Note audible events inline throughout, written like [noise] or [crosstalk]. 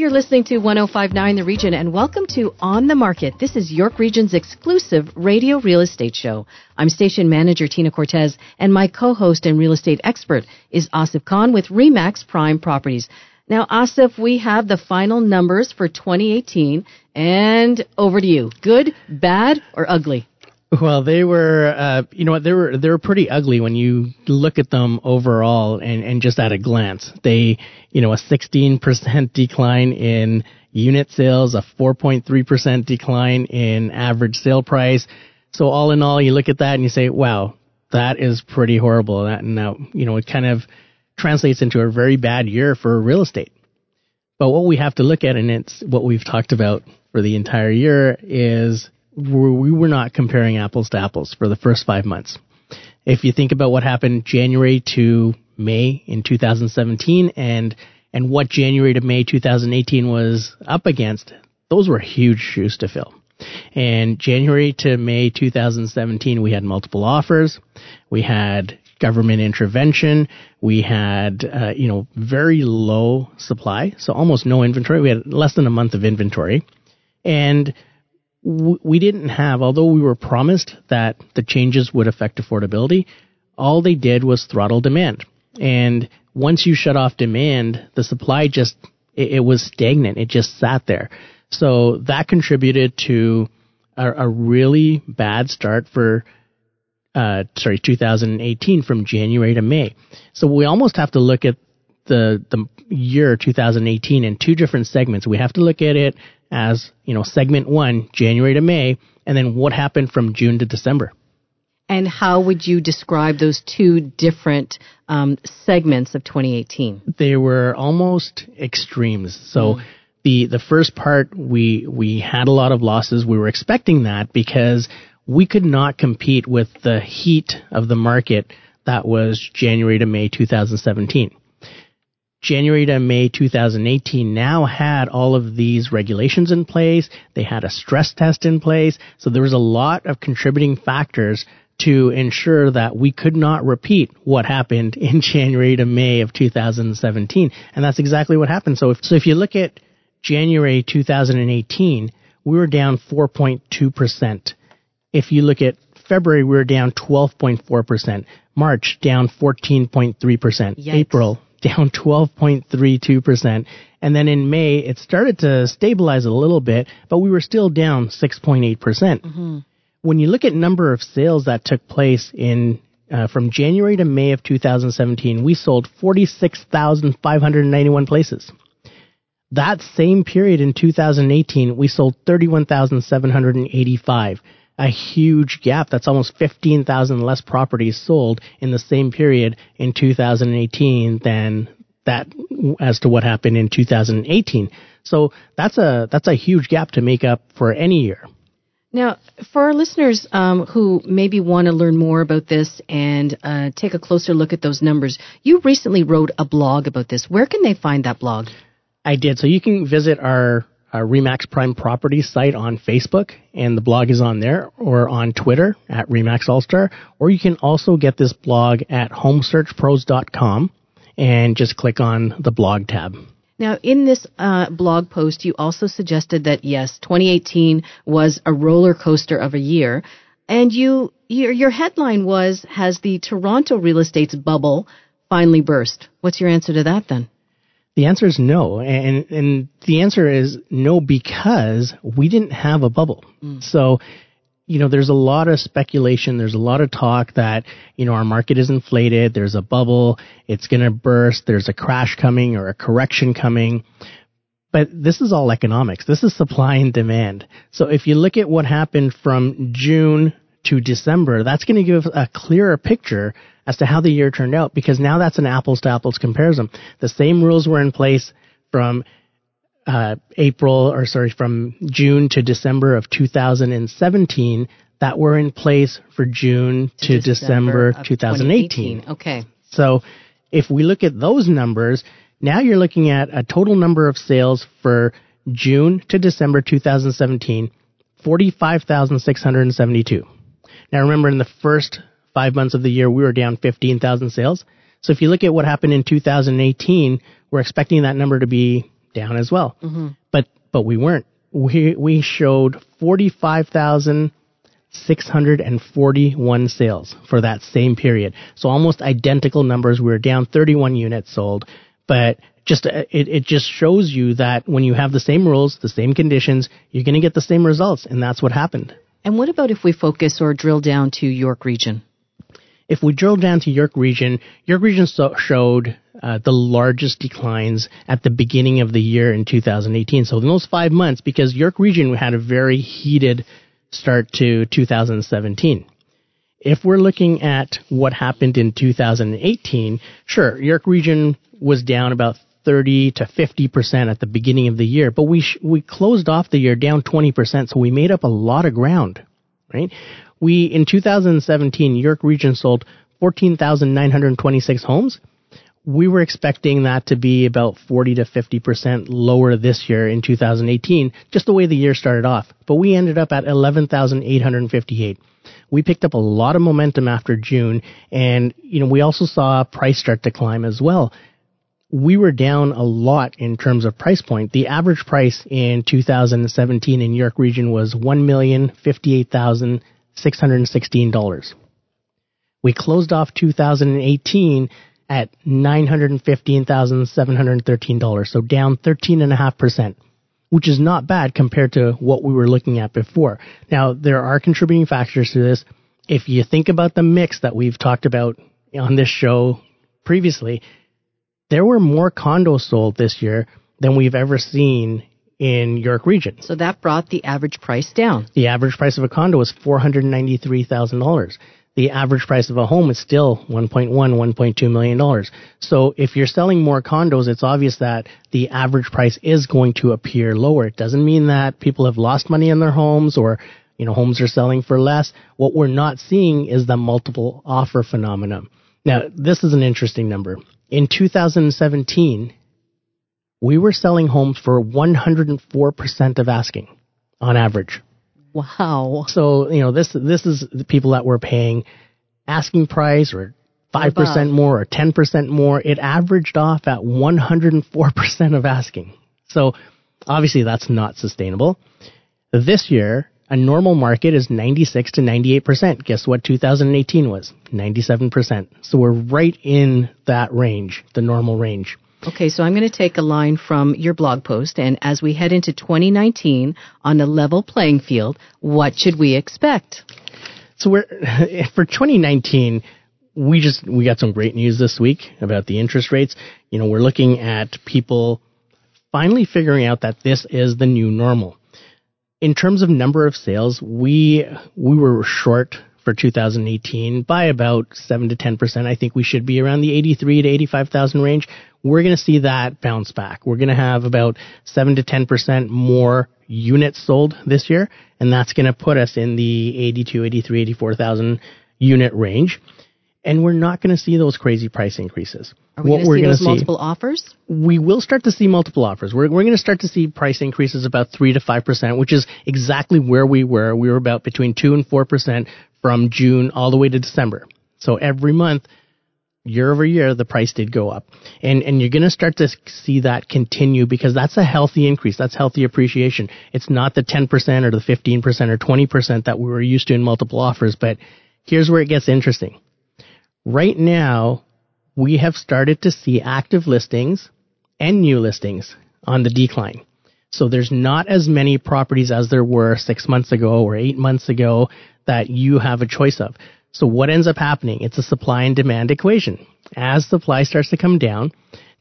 You're listening to 1059 The Region and welcome to On the Market. This is York Region's exclusive radio real estate show. I'm station manager Tina Cortez and my co-host and real estate expert is Asif Khan with Remax Prime Properties. Now, Asif, we have the final numbers for 2018 and over to you. Good, bad, or ugly? Well, they were, uh, you know what, they were, they were pretty ugly when you look at them overall and, and just at a glance. They, you know, a 16% decline in unit sales, a 4.3% decline in average sale price. So all in all, you look at that and you say, wow, that is pretty horrible. That now, you know, it kind of translates into a very bad year for real estate. But what we have to look at, and it's what we've talked about for the entire year, is we were not comparing apples to apples for the first five months. If you think about what happened January to May in 2017 and and what January to May 2018 was up against, those were huge shoes to fill. And January to May 2017, we had multiple offers. We had government intervention. We had, uh, you know, very low supply, so almost no inventory. We had less than a month of inventory. And we didn't have, although we were promised that the changes would affect affordability, all they did was throttle demand. And once you shut off demand, the supply just, it, it was stagnant. It just sat there. So that contributed to a, a really bad start for, uh, sorry, 2018 from January to May. So we almost have to look at the, the year 2018 in two different segments. We have to look at it as, you know, segment one, January to May, and then what happened from June to December. And how would you describe those two different um, segments of 2018? They were almost extremes. So mm. the the first part, we we had a lot of losses. We were expecting that because we could not compete with the heat of the market that was January to May 2017. January to May 2018 now had all of these regulations in place. They had a stress test in place. So there was a lot of contributing factors to ensure that we could not repeat what happened in [laughs] January to May of 2017. And that's exactly what happened. So if, so if you look at January 2018, we were down 4.2%. If you look at February, we were down 12.4%. March, down 14.3%. April, down [laughs] 12.32%. And then in May, it started to stabilize a little bit, but we were still down 6.8%. percent mm hmm When you look at number of sales that took place in uh, from January to May of 2017, we sold 46,591 places. That same period in 2018, we sold 31,785 a huge gap. That's almost 15,000 less properties sold in the same period in 2018 than that as to what happened in 2018. So that's a that's a huge gap to make up for any year. Now, for our listeners um, who maybe want to learn more about this and uh, take a closer look at those numbers, you recently wrote a blog about this. Where can they find that blog? I did. So you can visit our uh, Remax Prime Properties site on Facebook, and the blog is on there, or on Twitter at Remax Allstar, or you can also get this blog at homesearchpros.com and just click on the blog tab. Now, in this uh, blog post, you also suggested that yes, 2018 was a roller coaster of a year, and you your, your headline was "Has the Toronto real estate's bubble finally burst?" What's your answer to that then? The answer is no. And, and the answer is no because we didn't have a bubble. Mm. So, you know, there's a lot of speculation. There's a lot of talk that, you know, our market is inflated. There's a bubble. It's going to burst. There's a crash coming or a correction coming. But this is all economics. This is supply and demand. So if you look at what happened from June to December, that's going to give a clearer picture as to how the year turned out because now that's an apples to apples comparison. The same rules were in place from uh, April or sorry from June to December of 2017 that were in place for June to, December, of 2018. Okay. So if we look at those numbers, now you're looking at a total number of sales for June to December 2017, 45,672. Now remember in the first five months of the year, we were down 15,000 sales. So if you look at what happened in 2018, we're expecting that number to be down as well. Mm-hmm. But, but we weren't. We, we showed 45,641 sales for that same period. So almost identical numbers. We were down 31 units sold, but just, it, it just shows you that when you have the same rules, the same conditions, you're going to get the same results. And that's what happened. And what about if we focus or drill down to York Region? if we drill down to York Region, York Region so- showed uh, the largest declines at the beginning of the year in 2018. So in those five months, because York Region had a very heated start to 2017. If we're looking at what happened in 2018, sure, York Region was down about 30 to 50 percent at the beginning of the year, but we sh- we closed off the year down 20 percent, so we made up a lot of ground, right? We in 2017, York Region sold 14,926 homes. We were expecting that to be about 40 to 50 percent lower this year in 2018, just the way the year started off. But we ended up at 11,858. We picked up a lot of momentum after June, and you know we also saw price start to climb as well we were down a lot in terms of price point. The average price in 2017 in York region was one million fifty-eight thousand six hundred sixteen dollars. We closed off 2018 at nine hundred fifteen thousand seven hundred thirteen dollars, so down thirteen and a half percent, which is not bad compared to what we were looking at before. Now there are contributing factors to this. If you think about the mix that we've talked about on this show previously, there were more condos sold this year than we've ever seen in York Region. So that brought the average price down. The average price of a condo was $493,000. The average price of a home is still 1.1, 1.2 million dollars. So if you're selling more condos, it's obvious that the average price is going to appear lower. It doesn't mean that people have lost money in their homes or you know homes are selling for less. What we're not seeing is the multiple offer phenomenon. Now, this is an interesting number. In 2017, we were selling homes for 104% of asking on average. Wow. So, you know, this this is the people that were paying asking price or 5% Above. more or 10% more. It averaged off at 104% of asking. So, obviously that's not sustainable. This year, a normal market is 96 to 98%. Guess what 2018 was? 97%. So we're right in that range, the normal range. Okay, so I'm going to take a line from your blog post, and as we head into 2019 on a level playing field, what should we expect? So we're [laughs] for 2019. We just we got some great news this week about the interest rates. You know, we're looking at people finally figuring out that this is the new normal. In terms of number of sales, we we were short for 2018 by about 7 to 10%. I think we should be around the 83 to 85,000 range. We're going to see that bounce back. We're going to have about 7 to 10% more units sold this year, and that's going to put us in the 82, 83, 84,000 unit range. And we're not going to see those crazy price increases. Are we what going to we're see multiple offers? we will start to see multiple offers. We're, we're going to start to see price increases about 3 to 5%, which is exactly where we were. We were about between 2 and 4% from June all the way to December. So every month, year over year, the price did go up. And, and you're going to start to see that continue because that's a healthy increase. That's healthy appreciation. It's not the 10% or the 15% or 20% that we were used to in multiple offers. But here's where it gets interesting. Right now, we have started to see active listings and new listings on the decline. So there's not as many properties as there were six months ago or eight months ago that you have a choice of. So what ends up happening? It's a supply and demand equation. As supply starts to come down,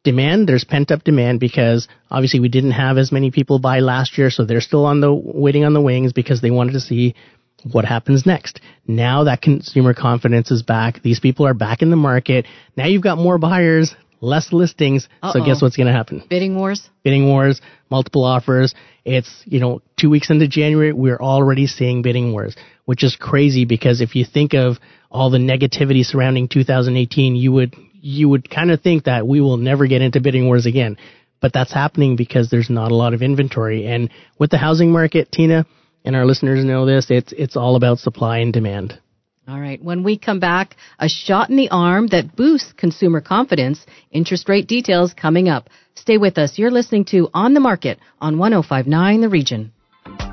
demand, there's pent up demand because obviously we didn't have as many people buy last year, so they're still on the waiting on the wings because they wanted to see what happens next. Now that consumer confidence is back. These people are back in the market. Now you've got more buyers less listings. Uh-oh. So guess what's going to happen? Bidding wars? Bidding wars, multiple offers. It's, you know, two weeks into January, we're already seeing bidding wars, which is crazy because if you think of all the negativity surrounding 2018, you would, you would kind of think that we will never get into bidding wars again. But that's happening because there's not a lot of inventory. And with the housing market, Tina, and our listeners know this, it's, it's all about supply and demand. All right. When we come back, a shot in the arm that boosts consumer confidence. Interest rate details coming up. Stay with us. You're listening to On the Market on 1059 The Region.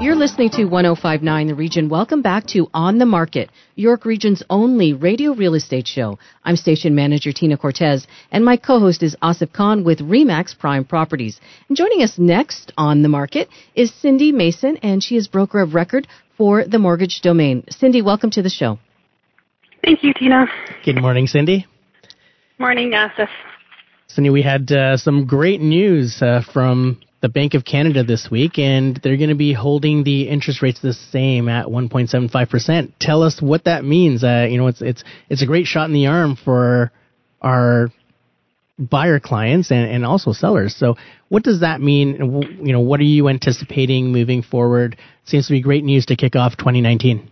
You're listening to 1059 The Region. Welcome back to On the Market, York Region's only radio real estate show. I'm station manager Tina Cortez, and my co-host is Asif Khan with Remax Prime Properties. And joining us next on the market is Cindy Mason, and she is broker of record for the mortgage domain. Cindy, welcome to the show. Thank you, Tina. Good morning, Cindy. Morning, Asif. Cindy, we had uh, some great news uh, from the Bank of Canada this week, and they're going to be holding the interest rates the same at 1.75%. Tell us what that means. Uh, you know, it's it's it's a great shot in the arm for our buyer clients and, and also sellers. So, what does that mean? You know, what are you anticipating moving forward? Seems to be great news to kick off 2019.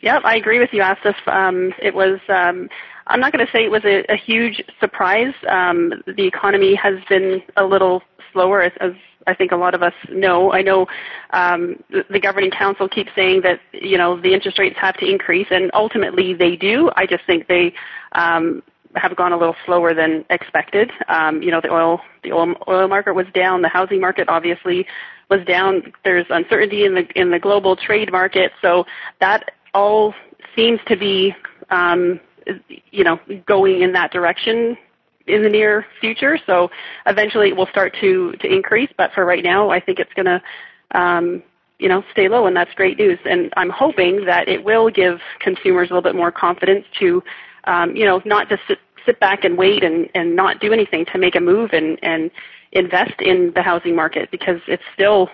Yep, I agree with you, Asif. Um, it was. Um, I'm not going to say it was a, a huge surprise. Um, the economy has been a little slower, as, as I think a lot of us know. I know um, the, the governing council keeps saying that you know the interest rates have to increase, and ultimately they do. I just think they um, have gone a little slower than expected. Um, you know, the oil the oil, oil market was down, the housing market obviously was down. There's uncertainty in the in the global trade market, so that all seems to be um, you know going in that direction in the near future. So eventually it will start to to increase, but for right now, I think it's going to um, you know stay low, and that's great news. And I'm hoping that it will give consumers a little bit more confidence to um, you know not just sit, sit back and wait and and not do anything to make a move and and invest in the housing market because it's still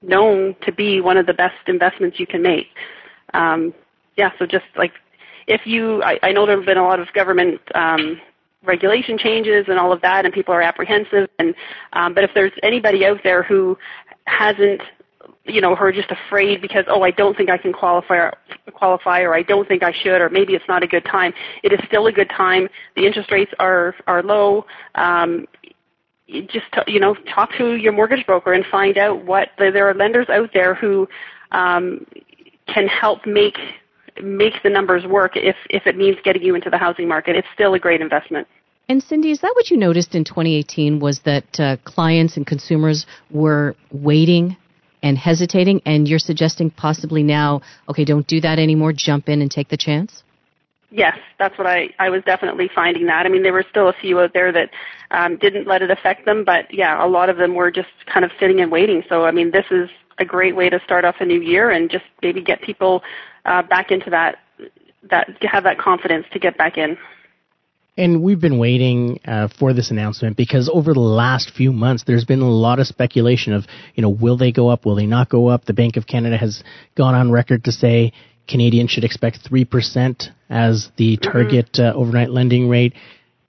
known to be one of the best investments you can make. Um, yeah, so just like if you, I, I know there have been a lot of government um, regulation changes and all of that, and people are apprehensive. And um, but if there's anybody out there who hasn't, you know, who are just afraid because oh, I don't think I can qualify, or, qualify, or I don't think I should, or maybe it's not a good time. It is still a good time. The interest rates are are low. Um, just you know talk to your mortgage broker and find out what there are lenders out there who um, can help make make the numbers work if if it means getting you into the housing market. It's still a great investment. And Cindy, is that what you noticed in 2018? Was that uh, clients and consumers were waiting and hesitating, and you're suggesting possibly now, okay, don't do that anymore. Jump in and take the chance. Yes, that's what I I was definitely finding that. I mean, there were still a few out there that um, didn't let it affect them, but yeah, a lot of them were just kind of sitting and waiting. So I mean, this is a great way to start off a new year and just maybe get people uh, back into that that have that confidence to get back in. And we've been waiting uh, for this announcement because over the last few months, there's been a lot of speculation of, you know, will they go up? Will they not go up? The Bank of Canada has gone on record to say Canadians should expect 3% as the mm-hmm. target mm-hmm. uh, overnight lending rate.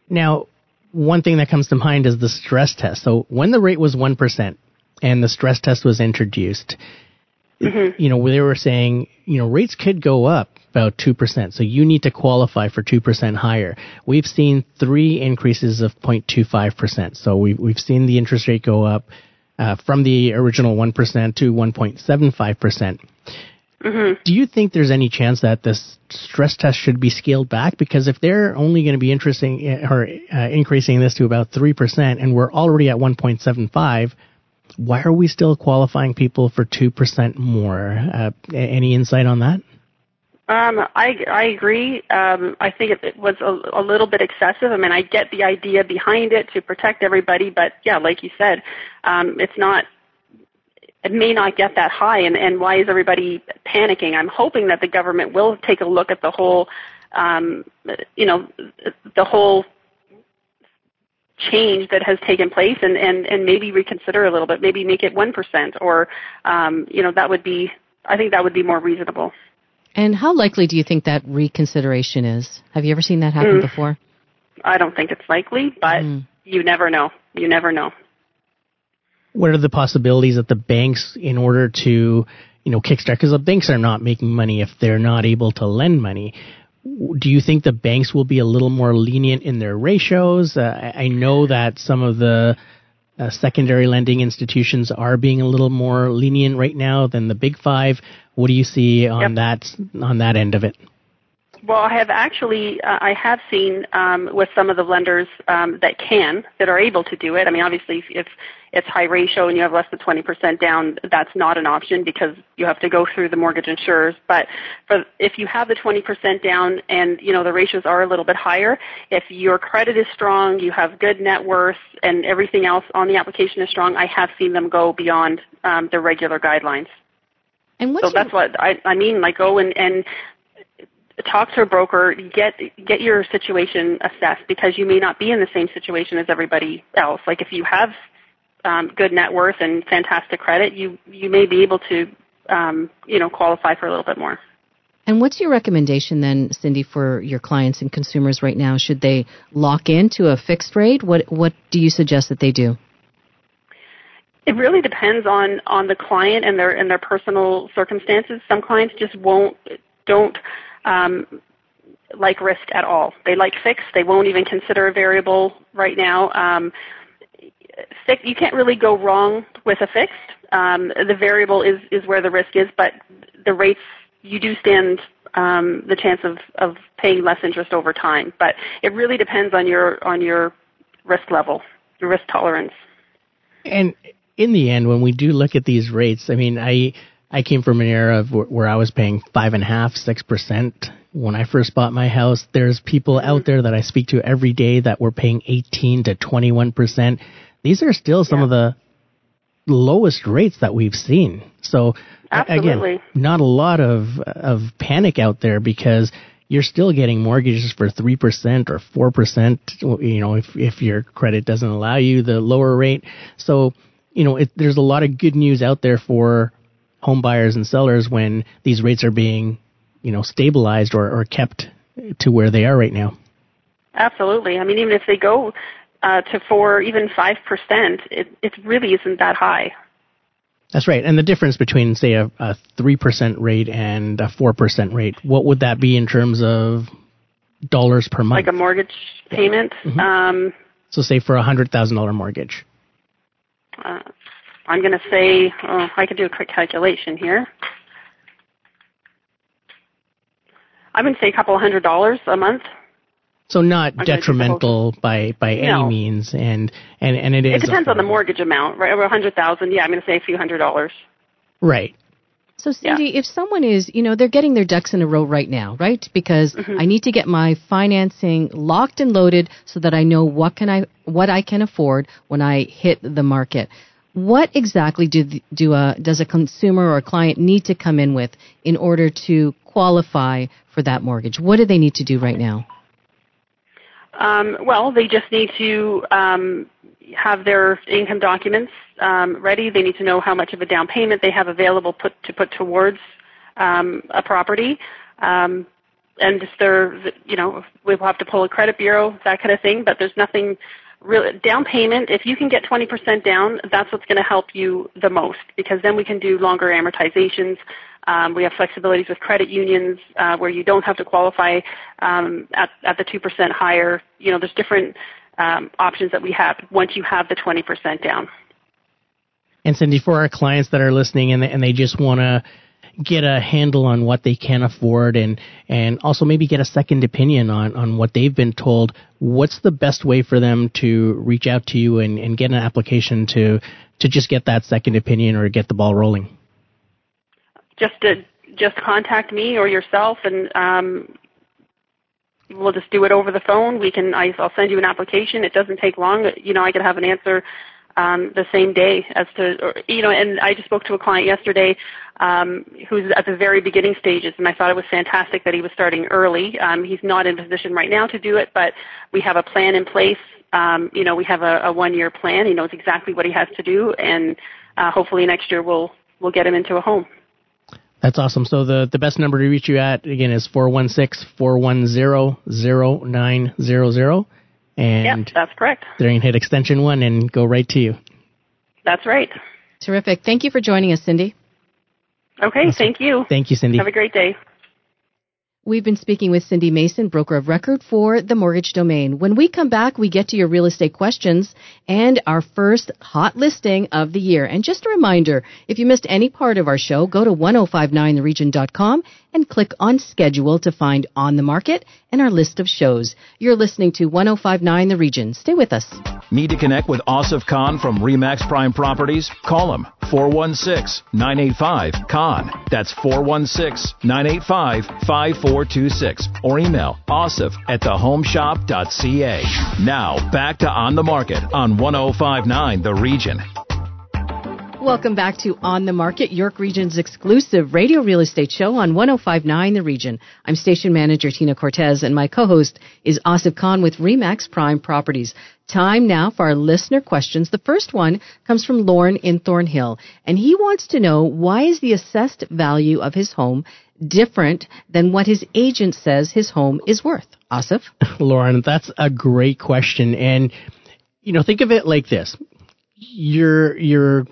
Now, one thing that comes to mind is the stress test. So when the rate was 1% and the stress test was introduced, mm-hmm. you know, they were saying, you know, rates could go up about 2%. So you need to qualify for 2% higher. We've seen three increases of 0.25%. So we've, we've seen the interest rate go up uh, from the original 1% to 1.75%. Mm-hmm. Do you think there's any chance that this stress test should be scaled back? Because if they're only going to be interesting or uh, increasing this to about 3% and we're already at 1.75, why are we still qualifying people for 2% more? Uh, any insight on that? Um, I I agree. Um, I think it, was a, a little bit excessive. I mean, I get the idea behind it to protect everybody, but yeah, like you said, um, it's not. It may not get that high, and and why is everybody panicking? I'm hoping that the government will take a look at the whole um, you know, the whole change that has taken place and, and, and maybe reconsider a little bit, maybe make it 1% or, um, you know, that would be, I think that would be more reasonable. And how likely do you think that reconsideration is? Have you ever seen that happen mm. before? I don't think it's likely, but mm. you never know. You never know. What are the possibilities that the banks, in order to, you know, kickstart, because the banks are not making money if they're not able to lend money do you think the banks will be a little more lenient in their ratios? Uh, I know that some of the uh, secondary lending institutions are being a little more lenient right now than the big five. What do you see on yep. that on that end of it? Well, I have actually, uh, I have seen um, with some of the lenders um, that can, that are able to do it. I mean, obviously, if it's high ratio and you have less than 20% down, that's not an option because you have to go through the mortgage insurers. But for, if you have the 20% down and, you know, the ratios are a little bit higher, if your credit is strong, you have good net worth, and everything else on the application is strong, I have seen them go beyond um, the regular guidelines. And so that's what I, I mean. Like go and, and talk to a broker, get get your situation assessed because you may not be in the same situation as everybody else. Like if you have um, good net worth and fantastic credit, you you may be able to um, you know qualify for a little bit more. And what's your recommendation then, Cindy, for your clients and consumers right now? Should they lock into a fixed rate? What what do you suggest that they do? It really depends on on the client and their and their personal circumstances. Some clients just won't don't um, like risk at all. They like fixed. They won't even consider a variable right now. Um, you can't really go wrong with a fixed. Um, the variable is, is where the risk is, but the rates you do stand um, the chance of, of paying less interest over time. But it really depends on your on your risk level, your risk tolerance. And in the end, when we do look at these rates, I mean, I I came from an era of where I was paying five and a half, six percent when I first bought my house. There's people out there that I speak to every day that were paying 18 to 21 percent. These are still some yeah. of the lowest rates that we've seen. So Absolutely. again, not a lot of of panic out there because you're still getting mortgages for three percent or four percent. You know, if if your credit doesn't allow you the lower rate. So you know, it, there's a lot of good news out there for home buyers and sellers when these rates are being, you know, stabilized or, or kept to where they are right now. Absolutely. I mean, even if they go uh, to four, even five percent, it it really isn't that high. That's right. And the difference between, say, a three percent rate and a four percent rate, what would that be in terms of dollars per month? Like a mortgage payment. Yeah. Mm-hmm. Um, so, say for a hundred thousand dollar mortgage. Uh, I'm going to say, oh, I could do a quick calculation here. I'm going to say a couple hundred dollars a month. So not detrimental by by any no. means, and and and it is. It depends on the mortgage amount, right? Over a hundred thousand, yeah, I'm going to say a few hundred dollars. Right. So Cindy, yeah. if someone is, you know, they're getting their ducks in a row right now, right? Because mm-hmm. I need to get my financing locked and loaded so that I know what can I what I can afford when I hit the market. What exactly do do a, does a consumer or a client need to come in with in order to qualify for that mortgage? What do they need to do right now? Um, well, they just need to um, have their income documents um, ready. They need to know how much of a down payment they have available put, to put towards um, a property. Um, and they're, you know, we'll have to pull a credit bureau, that kind of thing. But there's nothing really down payment. If you can get 20% down, that's what's going to help you the most because then we can do longer amortizations. Um, we have flexibilities with credit unions uh, where you don't have to qualify um, at, at the 2% higher. You know, there's different um, options that we have once you have the 20% down. And Cindy, for our clients that are listening and they, and they just want to get a handle on what they can afford and and also maybe get a second opinion on on what they've been told what's the best way for them to reach out to you and, and get an application to to just get that second opinion or get the ball rolling just to just contact me or yourself, and um, we'll just do it over the phone. We can. I, I'll send you an application. It doesn't take long. You know, I could have an answer um, the same day as to, or, you know, and I just spoke to a client yesterday um, who's at the very beginning stages, and I thought it was fantastic that he was starting early. Um, he's not in a position right now to do it, but we have a plan in place. Um, you know, we have a, a one-year plan. He knows exactly what he has to do, and uh, hopefully next year we'll we'll get him into a home. That's awesome. So the, the best number to reach you at again is 416-410-0900 and yep, that's correct. There you can hit extension 1 and go right to you. That's right. Terrific. Thank you for joining us, Cindy. Okay, awesome. thank you. Thank you, Cindy. Have a great day. We've been speaking with Cindy Mason, broker of record for the mortgage domain. When we come back, we get to your real estate questions and our first hot listing of the year. And just a reminder, if you missed any part of our show, go to 1059theregion.com and click on schedule to find on the market and our list of shows. You're listening to 1059 The Region. Stay with us. Need to connect with Asif Khan from Remax Prime Properties? Call him 416-985-KHAN. That's 416-985-5426 or email asif at thehomeshop.ca. Now back to On the Market on 1059 The Region. Welcome back to On the Market, York Region's exclusive radio real estate show on 1059 The Region. I'm station manager Tina Cortez and my co-host is Asif Khan with Remax Prime Properties. Time now for our listener questions. The first one comes from Lauren in Thornhill and he wants to know why is the assessed value of his home different than what his agent says his home is worth? Asif? [laughs] Lauren, that's a great question and you know, think of it like this. Your your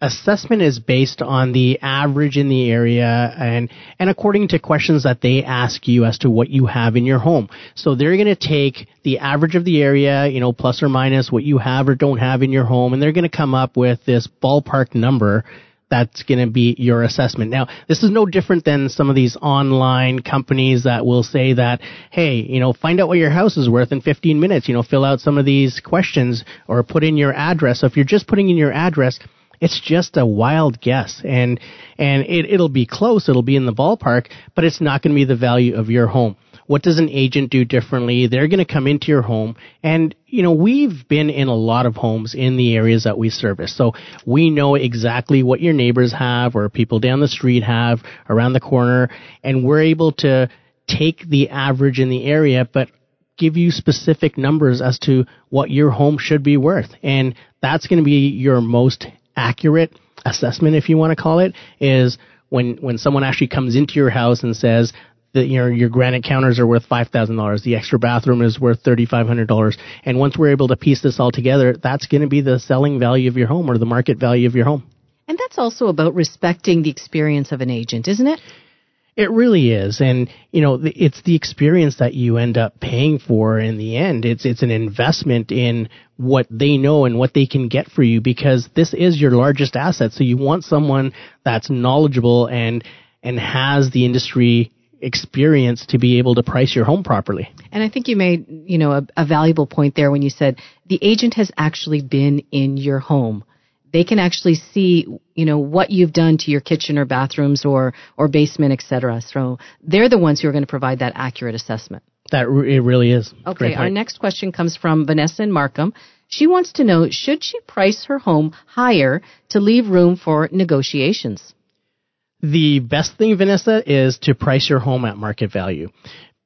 assessment is based on the average in the area and and according to questions that they ask you as to what you have in your home. So they're going to take the average of the area, you know, plus or minus what you have or don't have in your home and they're going to come up with this ballpark number that's going to be your assessment. Now, this is no different than some of these online companies that will say that, hey, you know, find out what your house is worth in 15 minutes. You know, fill out some of these questions or put in your address. So if you're just putting in your address, it's just a wild guess and and it, it'll be close it'll be in the ballpark but it's not going to be the value of your home what does an agent do differently? They're going to come into your home. And you know we've been in a lot of homes in the areas that we service. So we know exactly what your neighbors have or people down the street have around the corner. And we're able to take the average in the area but give you specific numbers as to what your home should be worth. And that's going to be your most accurate assessment, if you want to call it, is when when someone actually comes into your house and says that your your granite counters are worth five thousand dollars, the extra bathroom is worth thirty five hundred dollars, and once we're able to piece this all together, that's going to be the selling value of your home or the market value of your home. And that's also about respecting the experience of an agent, isn't it? It really is, and you know, it's the experience that you end up paying for in the end. It's it's an investment in what they know and what they can get for you because this is your largest asset. So you want someone that's knowledgeable and and has the industry experience to be able to price your home properly. And I think you made, you know, a, a valuable point there when you said the agent has actually been in your home they can actually see, you know, what you've done to your kitchen or bathrooms or, or basement, etc. So they're the ones who are going to provide that accurate assessment. That it really is. Okay, our next question comes from Vanessa in Markham. She wants to know should she price her home higher to leave room for negotiations? The best thing, Vanessa, is to price your home at market value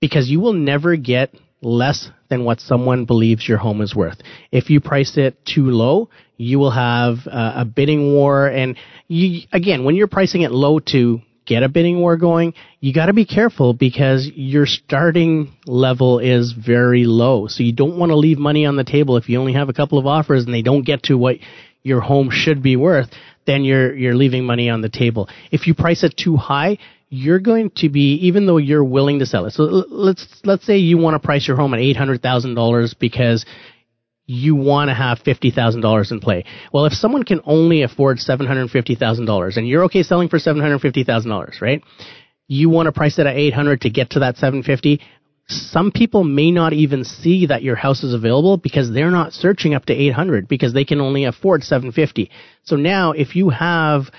because you will never get less than what someone believes your home is worth. If you price it too low, you will have uh, a bidding war. And you, again, when you're pricing it low to get a bidding war going, you got to be careful because your starting level is very low. So you don't want to leave money on the table if you only have a couple of offers and they don't get to what your home should be worth, then you're you're leaving money on the table. If you price it too high, you're going to be even though you're willing to sell it. So let's let's say you want to price your home at eight hundred thousand dollars because you want to have fifty thousand dollars in play. Well, if someone can only afford seven hundred fifty thousand dollars, and you're okay selling for seven hundred fifty thousand dollars, right? You want to price it at eight hundred to get to that seven fifty. Some people may not even see that your house is available because they're not searching up to 800 because they can only afford 750. So now if you have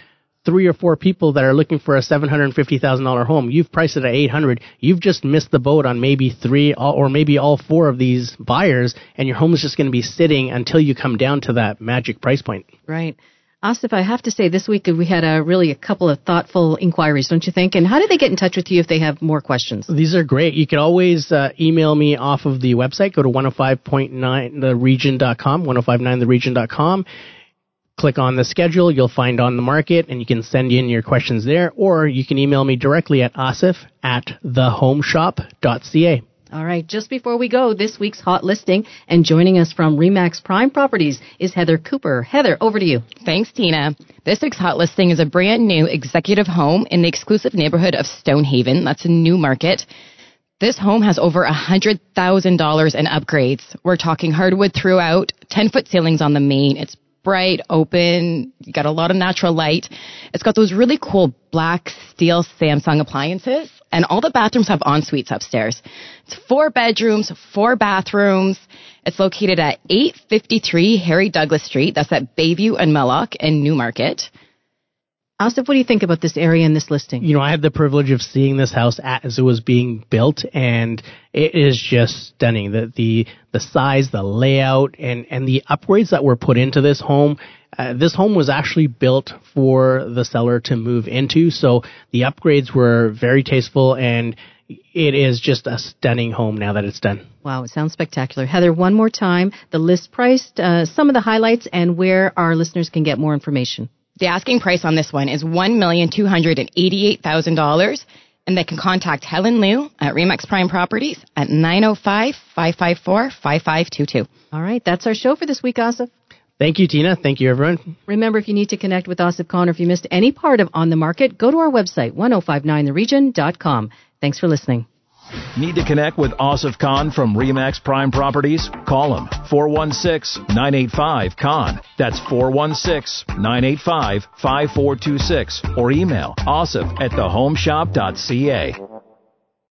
three or four people that are looking for a $750,000 home. You've priced it at 800. You've just missed the boat on maybe three or maybe all four of these buyers and your home is just going to be sitting until you come down to that magic price point. Right. Asif, I have to say this week we had a really a couple of thoughtful inquiries, don't you think? And how do they get in touch with you if they have more questions? These are great. You can always uh, email me off of the website. Go to 105.9theregion.com, 105.9theregion.com click on the schedule, you'll find on the market, and you can send in your questions there, or you can email me directly at asif at thehomeshop.ca. All right, just before we go, this week's hot listing, and joining us from Remax Prime Properties is Heather Cooper. Heather, over to you. Thanks, Tina. This week's hot listing is a brand new executive home in the exclusive neighborhood of Stonehaven. That's a new market. This home has over $100,000 in upgrades. We're talking hardwood throughout, 10 foot ceilings on the main. It's bright, open. You got a lot of natural light. It's got those really cool black steel Samsung appliances and all the bathrooms have en suites upstairs. It's four bedrooms, four bathrooms. It's located at 853 Harry Douglas Street. That's at Bayview and Mulock in Newmarket. Asif, what do you think about this area and this listing? You know, I had the privilege of seeing this house as it was being built, and it is just stunning. The the the size, the layout, and and the upgrades that were put into this home. Uh, this home was actually built for the seller to move into, so the upgrades were very tasteful, and it is just a stunning home now that it's done. Wow, it sounds spectacular. Heather, one more time, the list price, uh, some of the highlights, and where our listeners can get more information. The asking price on this one is $1,288,000 and they can contact Helen Liu at Remax Prime Properties at 905-554-5522. All right, that's our show for this week, Asif. Thank you, Tina. Thank you, everyone. Remember, if you need to connect with Asif Khan or if you missed any part of On the Market, go to our website, 1059theregion.com. Thanks for listening. Need to connect with Asif Khan from Remax Prime Properties? Call him 416-985-KHAN. That's 416-985-5426 or email asif at thehomeshop.ca.